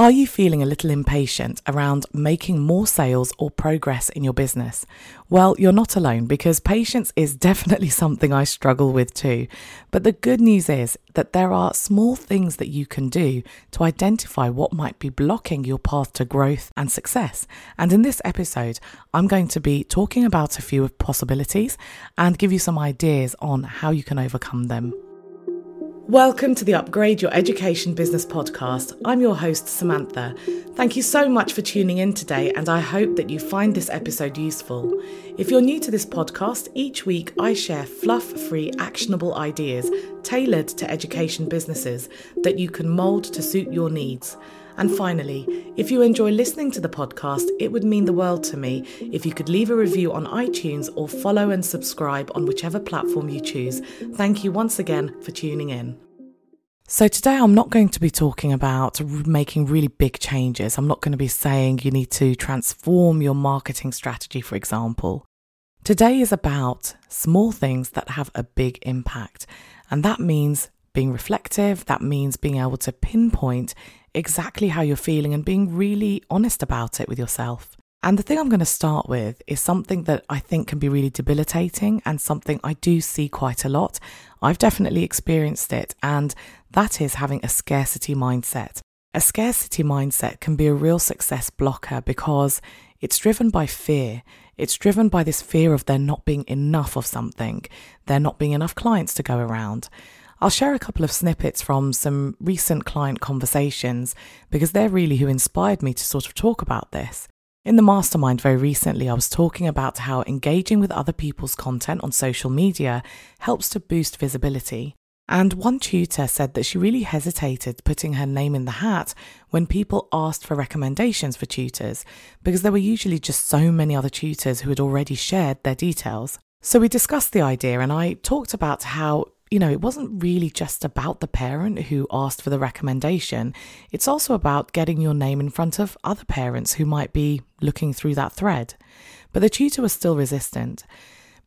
Are you feeling a little impatient around making more sales or progress in your business? Well, you're not alone because patience is definitely something I struggle with too. But the good news is that there are small things that you can do to identify what might be blocking your path to growth and success. And in this episode, I'm going to be talking about a few of possibilities and give you some ideas on how you can overcome them. Welcome to the Upgrade Your Education Business podcast. I'm your host, Sumantha. Thank you so much for tuning in today, and I hope that you find this episode useful. If you're new to this podcast, each week I share fluff free, actionable ideas tailored to education businesses that you can mould to suit your needs. And finally, if you enjoy listening to the podcast, it would mean the world to me if you could leave a review on iTunes or follow and subscribe on whichever platform you choose. Thank you once again for tuning in. So, today I'm not going to be talking about making really big changes. I'm not going to be saying you need to transform your marketing strategy, for example. Today is about small things that have a big impact. And that means being reflective, that means being able to pinpoint exactly how you're feeling and being really honest about it with yourself. And the thing I'm going to start with is something that I think can be really debilitating and something I do see quite a lot. I've definitely experienced it, and that is having a scarcity mindset. A scarcity mindset can be a real success blocker because it's driven by fear. It's driven by this fear of there not being enough of something, there not being enough clients to go around. I'll share a couple of snippets from some recent client conversations because they're really who inspired me to sort of talk about this. In the mastermind very recently, I was talking about how engaging with other people's content on social media helps to boost visibility. And one tutor said that she really hesitated putting her name in the hat when people asked for recommendations for tutors, because there were usually just so many other tutors who had already shared their details. So we discussed the idea, and I talked about how you know, it wasn't really just about the parent who asked for the recommendation. It's also about getting your name in front of other parents who might be looking through that thread. But the tutor was still resistant.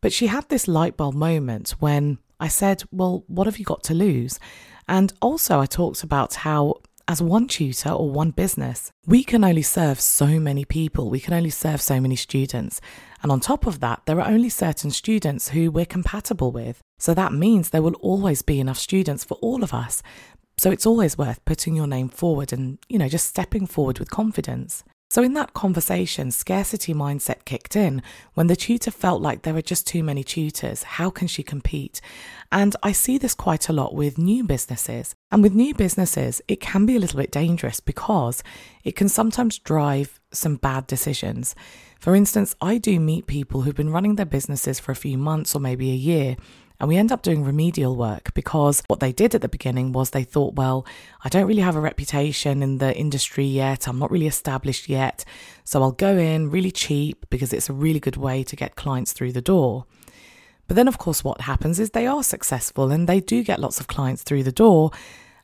But she had this light bulb moment when I said, Well, what have you got to lose? And also, I talked about how as one tutor or one business, we can only serve so many people, we can only serve so many students. And on top of that, there are only certain students who we're compatible with. So that means there will always be enough students for all of us. So it's always worth putting your name forward and, you know, just stepping forward with confidence. So, in that conversation, scarcity mindset kicked in when the tutor felt like there are just too many tutors. How can she compete? And I see this quite a lot with new businesses. And with new businesses, it can be a little bit dangerous because it can sometimes drive some bad decisions. For instance, I do meet people who've been running their businesses for a few months or maybe a year and we end up doing remedial work because what they did at the beginning was they thought, well, I don't really have a reputation in the industry yet. I'm not really established yet. So I'll go in really cheap because it's a really good way to get clients through the door. But then, of course, what happens is they are successful and they do get lots of clients through the door.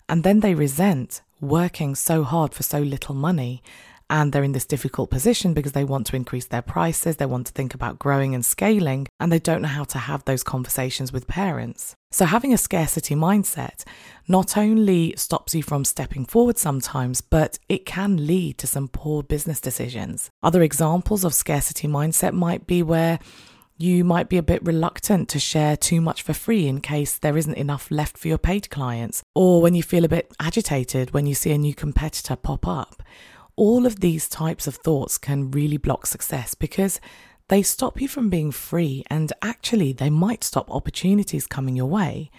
And then they resent working so hard for so little money and they're in this difficult position because they want to increase their prices, they want to think about growing and scaling, and they don't know how to have those conversations with parents. So, having a scarcity mindset not only stops you from stepping forward sometimes, but it can lead to some poor business decisions. Other examples of scarcity mindset might be where you might be a bit reluctant to share too much for free in case there isn't enough left for your paid clients, or when you feel a bit agitated when you see a new competitor pop up all of these types of thoughts can really block success because they stop you from being free and actually they might stop opportunities coming your way.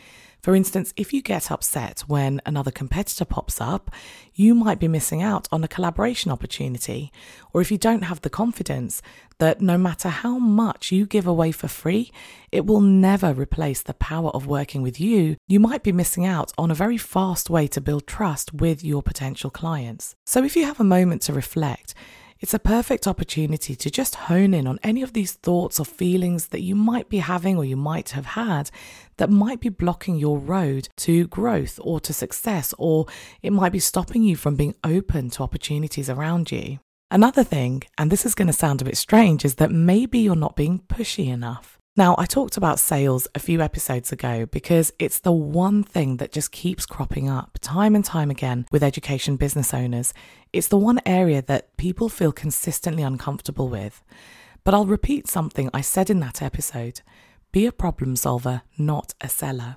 For instance, if you get upset when another competitor pops up, you might be missing out on a collaboration opportunity. Or if you don't have the confidence that no matter how much you give away for free, it will never replace the power of working with you, you might be missing out on a very fast way to build trust with your potential clients. So if you have a moment to reflect, it's a perfect opportunity to just hone in on any of these thoughts or feelings that you might be having or you might have had that might be blocking your road to growth or to success, or it might be stopping you from being open to opportunities around you. Another thing, and this is going to sound a bit strange, is that maybe you're not being pushy enough. Now, I talked about sales a few episodes ago because it's the one thing that just keeps cropping up time and time again with education business owners. It's the one area that people feel consistently uncomfortable with. But I'll repeat something I said in that episode be a problem solver, not a seller.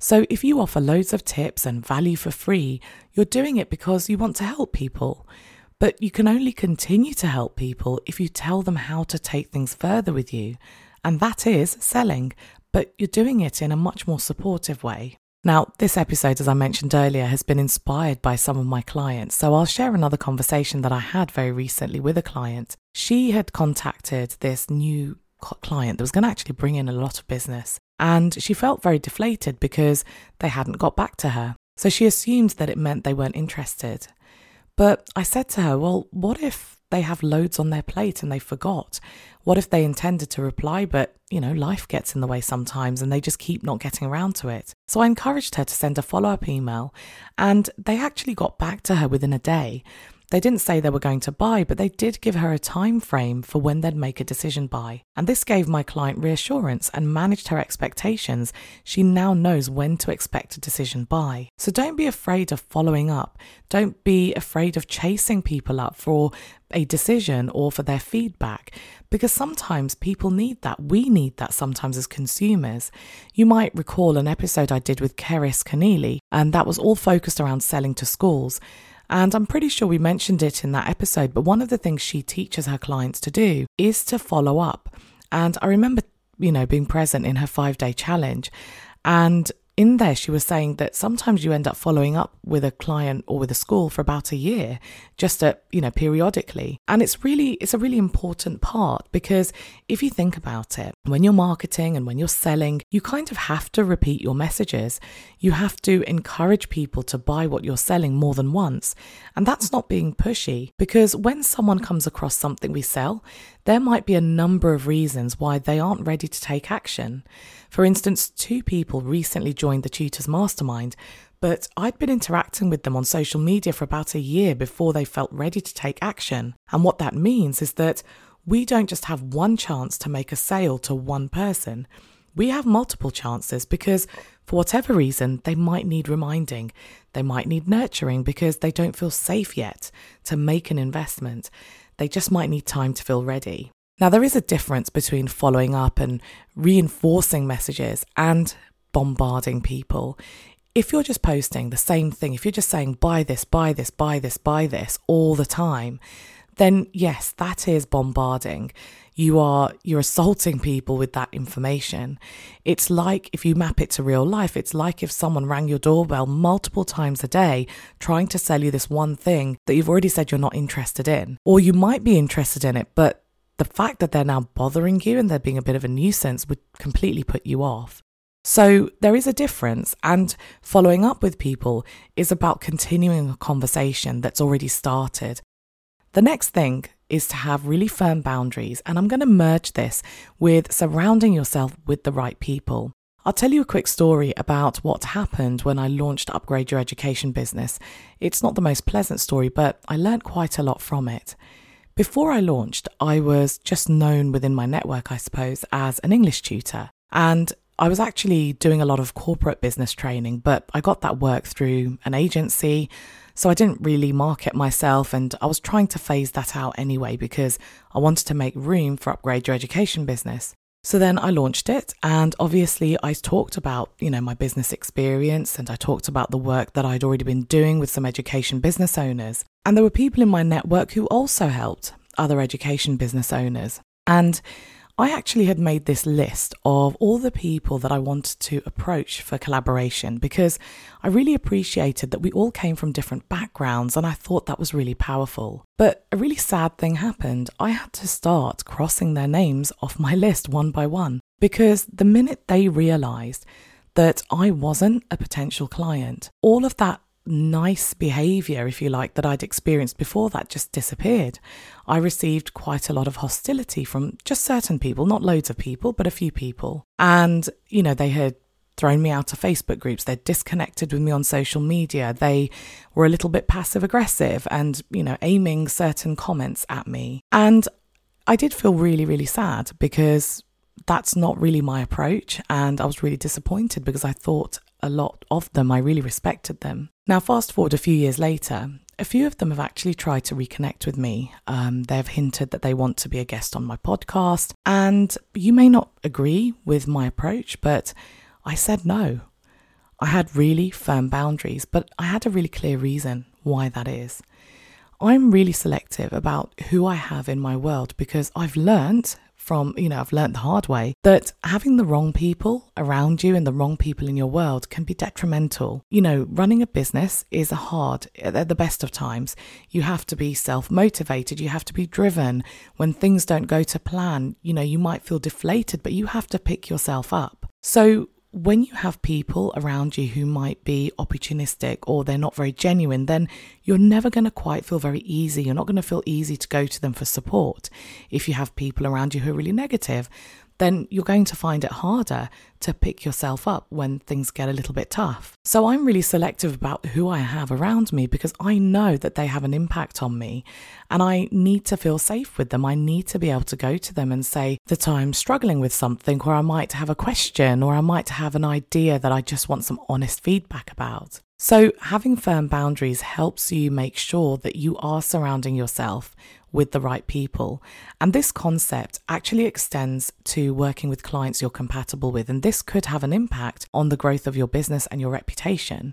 So, if you offer loads of tips and value for free, you're doing it because you want to help people. But you can only continue to help people if you tell them how to take things further with you and that is selling, but you're doing it in a much more supportive way. Now, this episode, as I mentioned earlier, has been inspired by some of my clients. So I'll share another conversation that I had very recently with a client. She had contacted this new client that was going to actually bring in a lot of business. And she felt very deflated because they hadn't got back to her. So she assumed that it meant they weren't interested. But I said to her, well, what if they have loads on their plate and they forgot? What if they intended to reply, but, you know, life gets in the way sometimes and they just keep not getting around to it? So I encouraged her to send a follow up email, and they actually got back to her within a day. They didn't say they were going to buy, but they did give her a time frame for when they'd make a decision by. And this gave my client reassurance and managed her expectations. She now knows when to expect a decision by. So don't be afraid of following up. Don't be afraid of chasing people up for a decision or for their feedback because sometimes people need that. We need that sometimes as consumers. You might recall an episode I did with Keris Keneally, and that was all focused around selling to schools. And I'm pretty sure we mentioned it in that episode, but one of the things she teaches her clients to do is to follow up. And I remember, you know, being present in her five day challenge. And in there, she was saying that sometimes you end up following up with a client or with a school for about a year, just at, you know, periodically. And it's really, it's a really important part because if you think about it, when you're marketing and when you're selling, you kind of have to repeat your messages. You have to encourage people to buy what you're selling more than once. And that's not being pushy because when someone comes across something we sell, there might be a number of reasons why they aren't ready to take action. For instance, two people recently joined the Tutors Mastermind, but I'd been interacting with them on social media for about a year before they felt ready to take action. And what that means is that we don't just have one chance to make a sale to one person. We have multiple chances because, for whatever reason, they might need reminding. They might need nurturing because they don't feel safe yet to make an investment. They just might need time to feel ready. Now, there is a difference between following up and reinforcing messages and bombarding people. If you're just posting the same thing, if you're just saying, buy this, buy this, buy this, buy this all the time, then yes, that is bombarding. You are you're assaulting people with that information. It's like if you map it to real life, it's like if someone rang your doorbell multiple times a day trying to sell you this one thing that you've already said you're not interested in. Or you might be interested in it, but the fact that they're now bothering you and they're being a bit of a nuisance would completely put you off. So there is a difference, and following up with people is about continuing a conversation that's already started. The next thing is to have really firm boundaries, and I'm going to merge this with surrounding yourself with the right people. I'll tell you a quick story about what happened when I launched Upgrade Your Education business. It's not the most pleasant story, but I learned quite a lot from it. Before I launched, I was just known within my network, I suppose, as an English tutor. And I was actually doing a lot of corporate business training, but I got that work through an agency. So I didn't really market myself and I was trying to phase that out anyway because I wanted to make room for upgrade your education business. So then I launched it and obviously I talked about, you know, my business experience and I talked about the work that I'd already been doing with some education business owners. And there were people in my network who also helped other education business owners. And I actually had made this list of all the people that I wanted to approach for collaboration because I really appreciated that we all came from different backgrounds and I thought that was really powerful. But a really sad thing happened. I had to start crossing their names off my list one by one because the minute they realized that I wasn't a potential client, all of that nice behavior, if you like, that I'd experienced before that just disappeared. I received quite a lot of hostility from just certain people, not loads of people, but a few people. And, you know, they had thrown me out of Facebook groups. They'd disconnected with me on social media. They were a little bit passive aggressive and, you know, aiming certain comments at me. And I did feel really, really sad because that's not really my approach. And I was really disappointed because I thought a lot of them, I really respected them. Now, fast forward a few years later, a few of them have actually tried to reconnect with me. Um, they've hinted that they want to be a guest on my podcast. And you may not agree with my approach, but I said no. I had really firm boundaries, but I had a really clear reason why that is. I'm really selective about who I have in my world because I've learned from, you know, I've learned the hard way that having the wrong people around you and the wrong people in your world can be detrimental. You know, running a business is a hard at the best of times. You have to be self motivated, you have to be driven. When things don't go to plan, you know, you might feel deflated, but you have to pick yourself up. So, when you have people around you who might be opportunistic or they're not very genuine, then you're never going to quite feel very easy. You're not going to feel easy to go to them for support. If you have people around you who are really negative, then you're going to find it harder to pick yourself up when things get a little bit tough. So I'm really selective about who I have around me because I know that they have an impact on me and I need to feel safe with them. I need to be able to go to them and say that I'm struggling with something or I might have a question or I might have an idea that I just want some honest feedback about. So, having firm boundaries helps you make sure that you are surrounding yourself with the right people. And this concept actually extends to working with clients you're compatible with. And this could have an impact on the growth of your business and your reputation.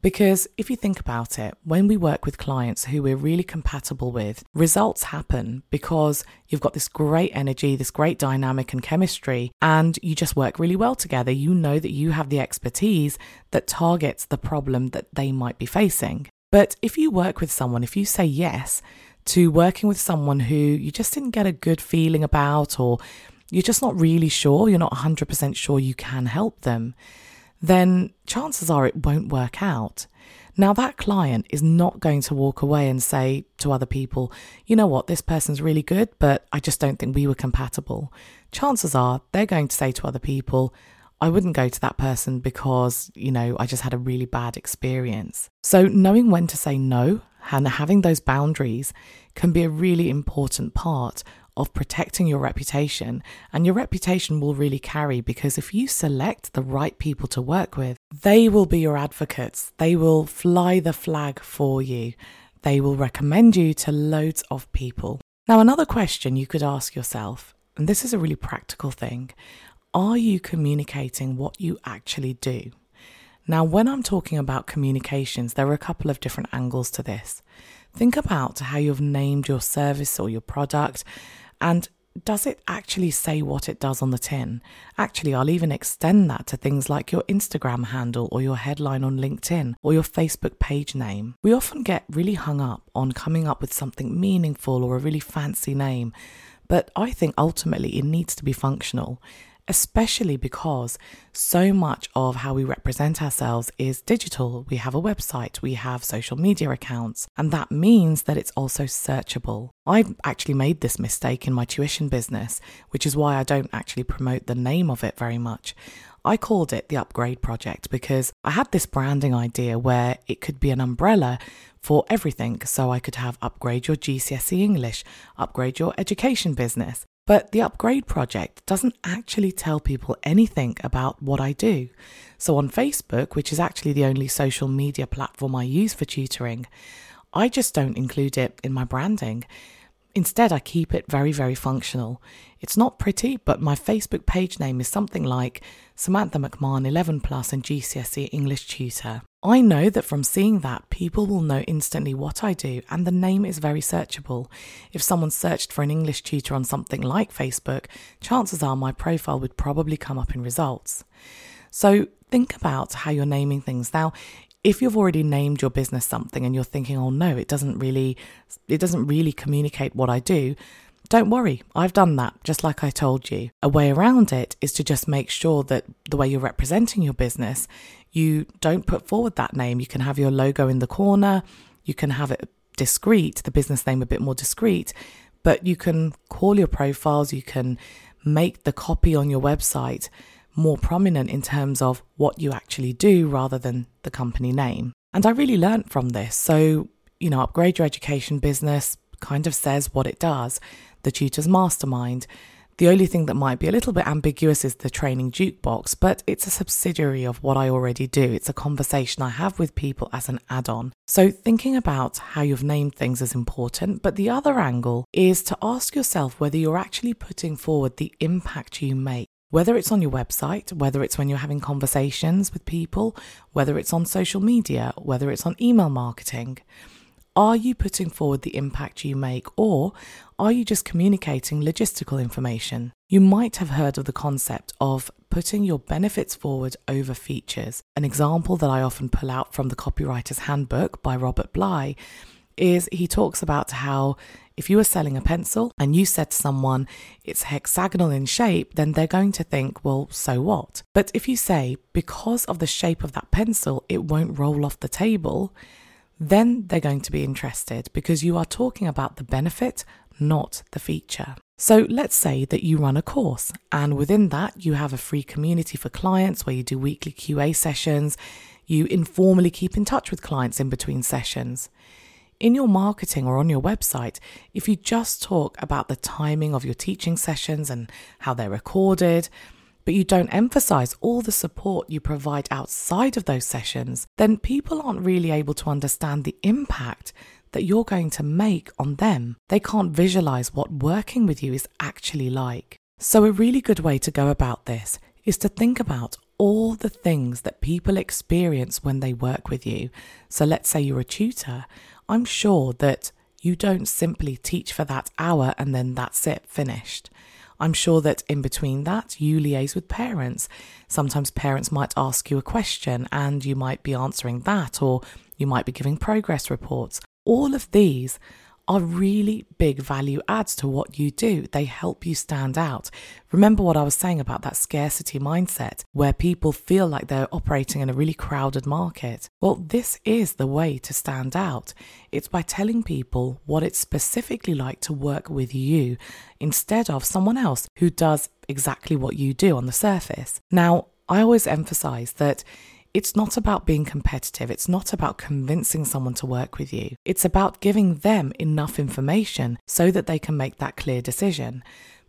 Because if you think about it, when we work with clients who we're really compatible with, results happen because you've got this great energy, this great dynamic and chemistry, and you just work really well together. You know that you have the expertise that targets the problem that they might be facing. But if you work with someone, if you say yes to working with someone who you just didn't get a good feeling about, or you're just not really sure, you're not 100% sure you can help them, then chances are it won't work out. Now, that client is not going to walk away and say to other people, you know what, this person's really good, but I just don't think we were compatible. Chances are they're going to say to other people, I wouldn't go to that person because, you know, I just had a really bad experience. So, knowing when to say no and having those boundaries can be a really important part of protecting your reputation. And your reputation will really carry because if you select the right people to work with, they will be your advocates. They will fly the flag for you. They will recommend you to loads of people. Now, another question you could ask yourself, and this is a really practical thing are you communicating what you actually do? Now, when I'm talking about communications, there are a couple of different angles to this. Think about how you've named your service or your product, and does it actually say what it does on the tin? Actually, I'll even extend that to things like your Instagram handle or your headline on LinkedIn or your Facebook page name. We often get really hung up on coming up with something meaningful or a really fancy name, but I think ultimately it needs to be functional especially because so much of how we represent ourselves is digital. We have a website, we have social media accounts, and that means that it's also searchable. I've actually made this mistake in my tuition business, which is why I don't actually promote the name of it very much. I called it the Upgrade Project because I had this branding idea where it could be an umbrella for everything. So I could have upgrade your GCSE English, upgrade your education business, but the upgrade project doesn't actually tell people anything about what I do. So on Facebook, which is actually the only social media platform I use for tutoring, I just don't include it in my branding. Instead, I keep it very, very functional. It's not pretty, but my Facebook page name is something like Sumantha McMahon 11 Plus and GCSE English Tutor. I know that from seeing that, people will know instantly what I do, and the name is very searchable. If someone searched for an English tutor on something like Facebook, chances are my profile would probably come up in results. So think about how you're naming things. Now, if you've already named your business something and you're thinking, oh no, it doesn't really, it doesn't really communicate what I do, don't worry, I've done that, just like I told you. A way around it is to just make sure that the way you're representing your business, you don't put forward that name. You can have your logo in the corner, you can have it discreet, the business name a bit more discreet, but you can call your profiles, you can make the copy on your website more prominent in terms of what you actually do rather than the company name. And I really learned from this. So, you know, upgrade your education business kind of says what it does the Tutors Mastermind. The only thing that might be a little bit ambiguous is the training jukebox, but it's a subsidiary of what I already do. It's a conversation I have with people as an add on. So, thinking about how you've named things is important, but the other angle is to ask yourself whether you're actually putting forward the impact you make. Whether it's on your website, whether it's when you're having conversations with people, whether it's on social media, whether it's on email marketing. Are you putting forward the impact you make, or are you just communicating logistical information? You might have heard of the concept of putting your benefits forward over features. An example that I often pull out from the Copywriter's Handbook by Robert Bly is he talks about how if you were selling a pencil and you said to someone it's hexagonal in shape, then they're going to think, well, so what? But if you say, because of the shape of that pencil, it won't roll off the table, then they're going to be interested because you are talking about the benefit, not the feature. So let's say that you run a course and within that you have a free community for clients where you do weekly QA sessions, you informally keep in touch with clients in between sessions. In your marketing or on your website, if you just talk about the timing of your teaching sessions and how they're recorded, but you don't emphasize all the support you provide outside of those sessions, then people aren't really able to understand the impact that you're going to make on them. They can't visualize what working with you is actually like. So, a really good way to go about this is to think about all the things that people experience when they work with you. So, let's say you're a tutor. I'm sure that you don't simply teach for that hour and then that's it, finished. I'm sure that in between that, you liaise with parents. Sometimes parents might ask you a question and you might be answering that, or you might be giving progress reports. All of these are really big value adds to what you do. They help you stand out. Remember what I was saying about that scarcity mindset where people feel like they're operating in a really crowded market? Well, this is the way to stand out. It's by telling people what it's specifically like to work with you instead of someone else who does exactly what you do on the surface. Now, I always emphasize that it's not about being competitive. It's not about convincing someone to work with you. It's about giving them enough information so that they can make that clear decision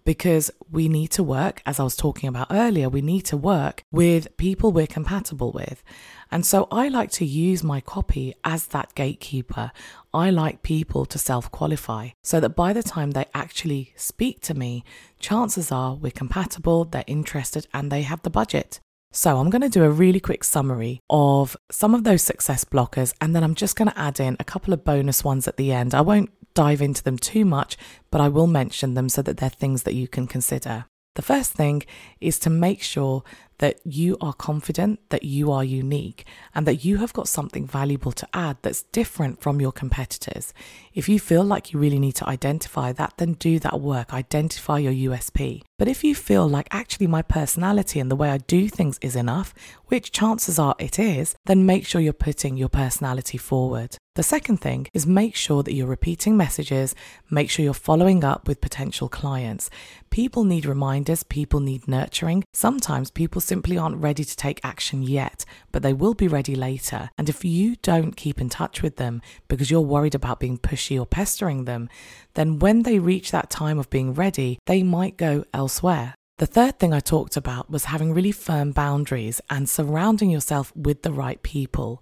because we need to work, as I was talking about earlier, we need to work with people we're compatible with. And so I like to use my copy as that gatekeeper. I like people to self qualify so that by the time they actually speak to me, chances are we're compatible, they're interested, and they have the budget. So, I'm going to do a really quick summary of some of those success blockers, and then I'm just going to add in a couple of bonus ones at the end. I won't dive into them too much, but I will mention them so that they're things that you can consider. The first thing is to make sure that you are confident that you are unique and that you have got something valuable to add that's different from your competitors. If you feel like you really need to identify that, then do that work, identify your USP. But if you feel like actually my personality and the way I do things is enough, which chances are it is, then make sure you're putting your personality forward. The second thing is make sure that you're repeating messages, make sure you're following up with potential clients. People need reminders, people need nurturing. Sometimes people simply aren't ready to take action yet, but they will be ready later. And if you don't keep in touch with them because you're worried about being pushy or pestering them, then when they reach that time of being ready, they might go elsewhere. The third thing I talked about was having really firm boundaries and surrounding yourself with the right people.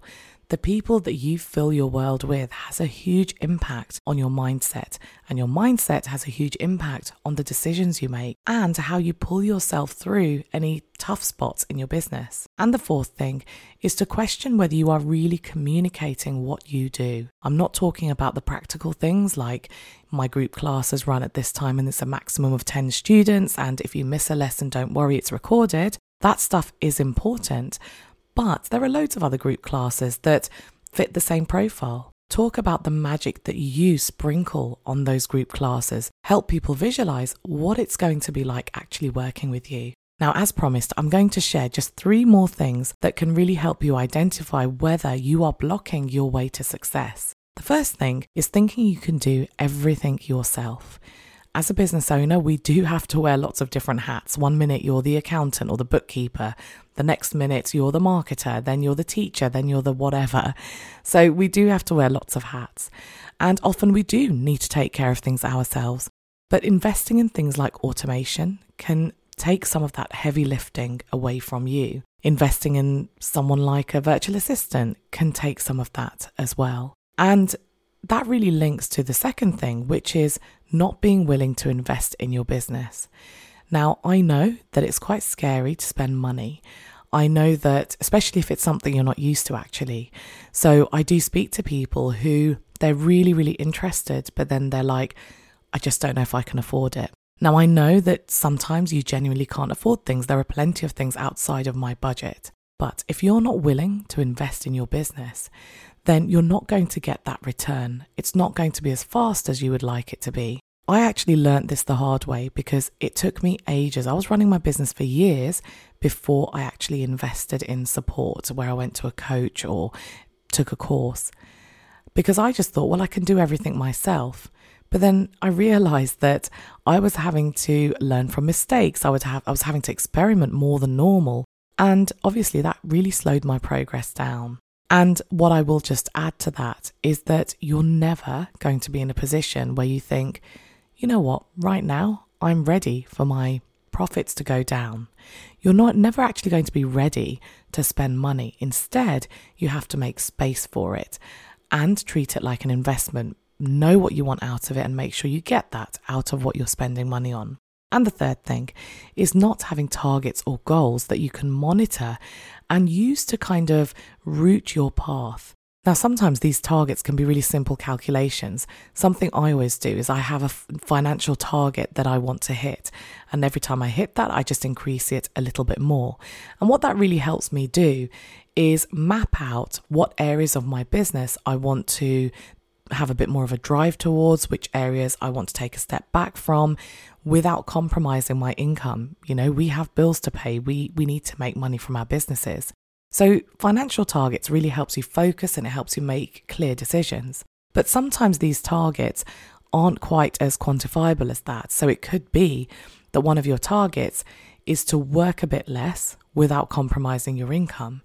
The people that you fill your world with has a huge impact on your mindset, and your mindset has a huge impact on the decisions you make and how you pull yourself through any tough spots in your business. And the fourth thing is to question whether you are really communicating what you do. I'm not talking about the practical things like my group classes run at this time and it's a maximum of 10 students, and if you miss a lesson, don't worry, it's recorded. That stuff is important, but there are loads of other group classes that fit the same profile. Talk about the magic that you sprinkle on those group classes. Help people visualize what it's going to be like actually working with you. Now, as promised, I'm going to share just three more things that can really help you identify whether you are blocking your way to success. The first thing is thinking you can do everything yourself as a business owner, we do have to wear lots of different hats. One minute you're the accountant or the bookkeeper, the next minute you're the marketer, then you're the teacher, then you're the whatever. So we do have to wear lots of hats. And often we do need to take care of things ourselves. But investing in things like automation can take some of that heavy lifting away from you. Investing in someone like a virtual assistant can take some of that as well. And that really links to the second thing, which is not being willing to invest in your business. Now, I know that it's quite scary to spend money. I know that, especially if it's something you're not used to actually. So I do speak to people who they're really, really interested, but then they're like, I just don't know if I can afford it. Now, I know that sometimes you genuinely can't afford things. There are plenty of things outside of my budget. But if you're not willing to invest in your business, then you're not going to get that return. It's not going to be as fast as you would like it to be. I actually learned this the hard way because it took me ages. I was running my business for years before I actually invested in support, where I went to a coach or took a course. Because I just thought, well, I can do everything myself. But then I realized that I was having to learn from mistakes. I would have I was having to experiment more than normal. And obviously that really slowed my progress down. And what I will just add to that is that you're never going to be in a position where you think, you know what, right now I'm ready for my profits to go down. You're not never actually going to be ready to spend money. Instead, you have to make space for it and treat it like an investment. Know what you want out of it and make sure you get that out of what you're spending money on. And the third thing is not having targets or goals that you can monitor and use to kind of route your path. Now, sometimes these targets can be really simple calculations. Something I always do is I have a financial target that I want to hit. And every time I hit that, I just increase it a little bit more. And what that really helps me do is map out what areas of my business I want to have a bit more of a drive towards, which areas I want to take a step back from without compromising my income. You know, we have bills to pay. We we need to make money from our businesses. So financial targets really helps you focus and it helps you make clear decisions. But sometimes these targets aren't quite as quantifiable as that. So it could be that one of your targets is to work a bit less without compromising your income.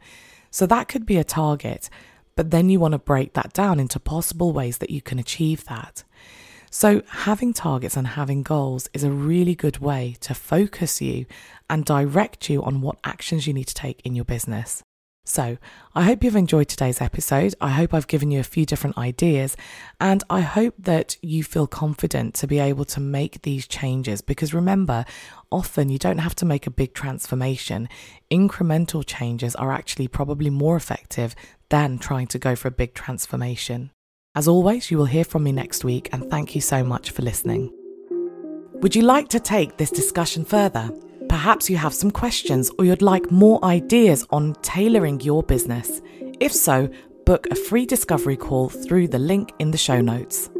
So that could be a target but then you want to break that down into possible ways that you can achieve that. So, having targets and having goals is a really good way to focus you and direct you on what actions you need to take in your business. So, I hope you've enjoyed today's episode. I hope I've given you a few different ideas, and I hope that you feel confident to be able to make these changes because remember, often you don't have to make a big transformation. Incremental changes are actually probably more effective than trying to go for a big transformation. As always, you will hear from me next week, and thank you so much for listening. Would you like to take this discussion further? Perhaps you have some questions or you'd like more ideas on tailoring your business. If so, book a free discovery call through the link in the show notes.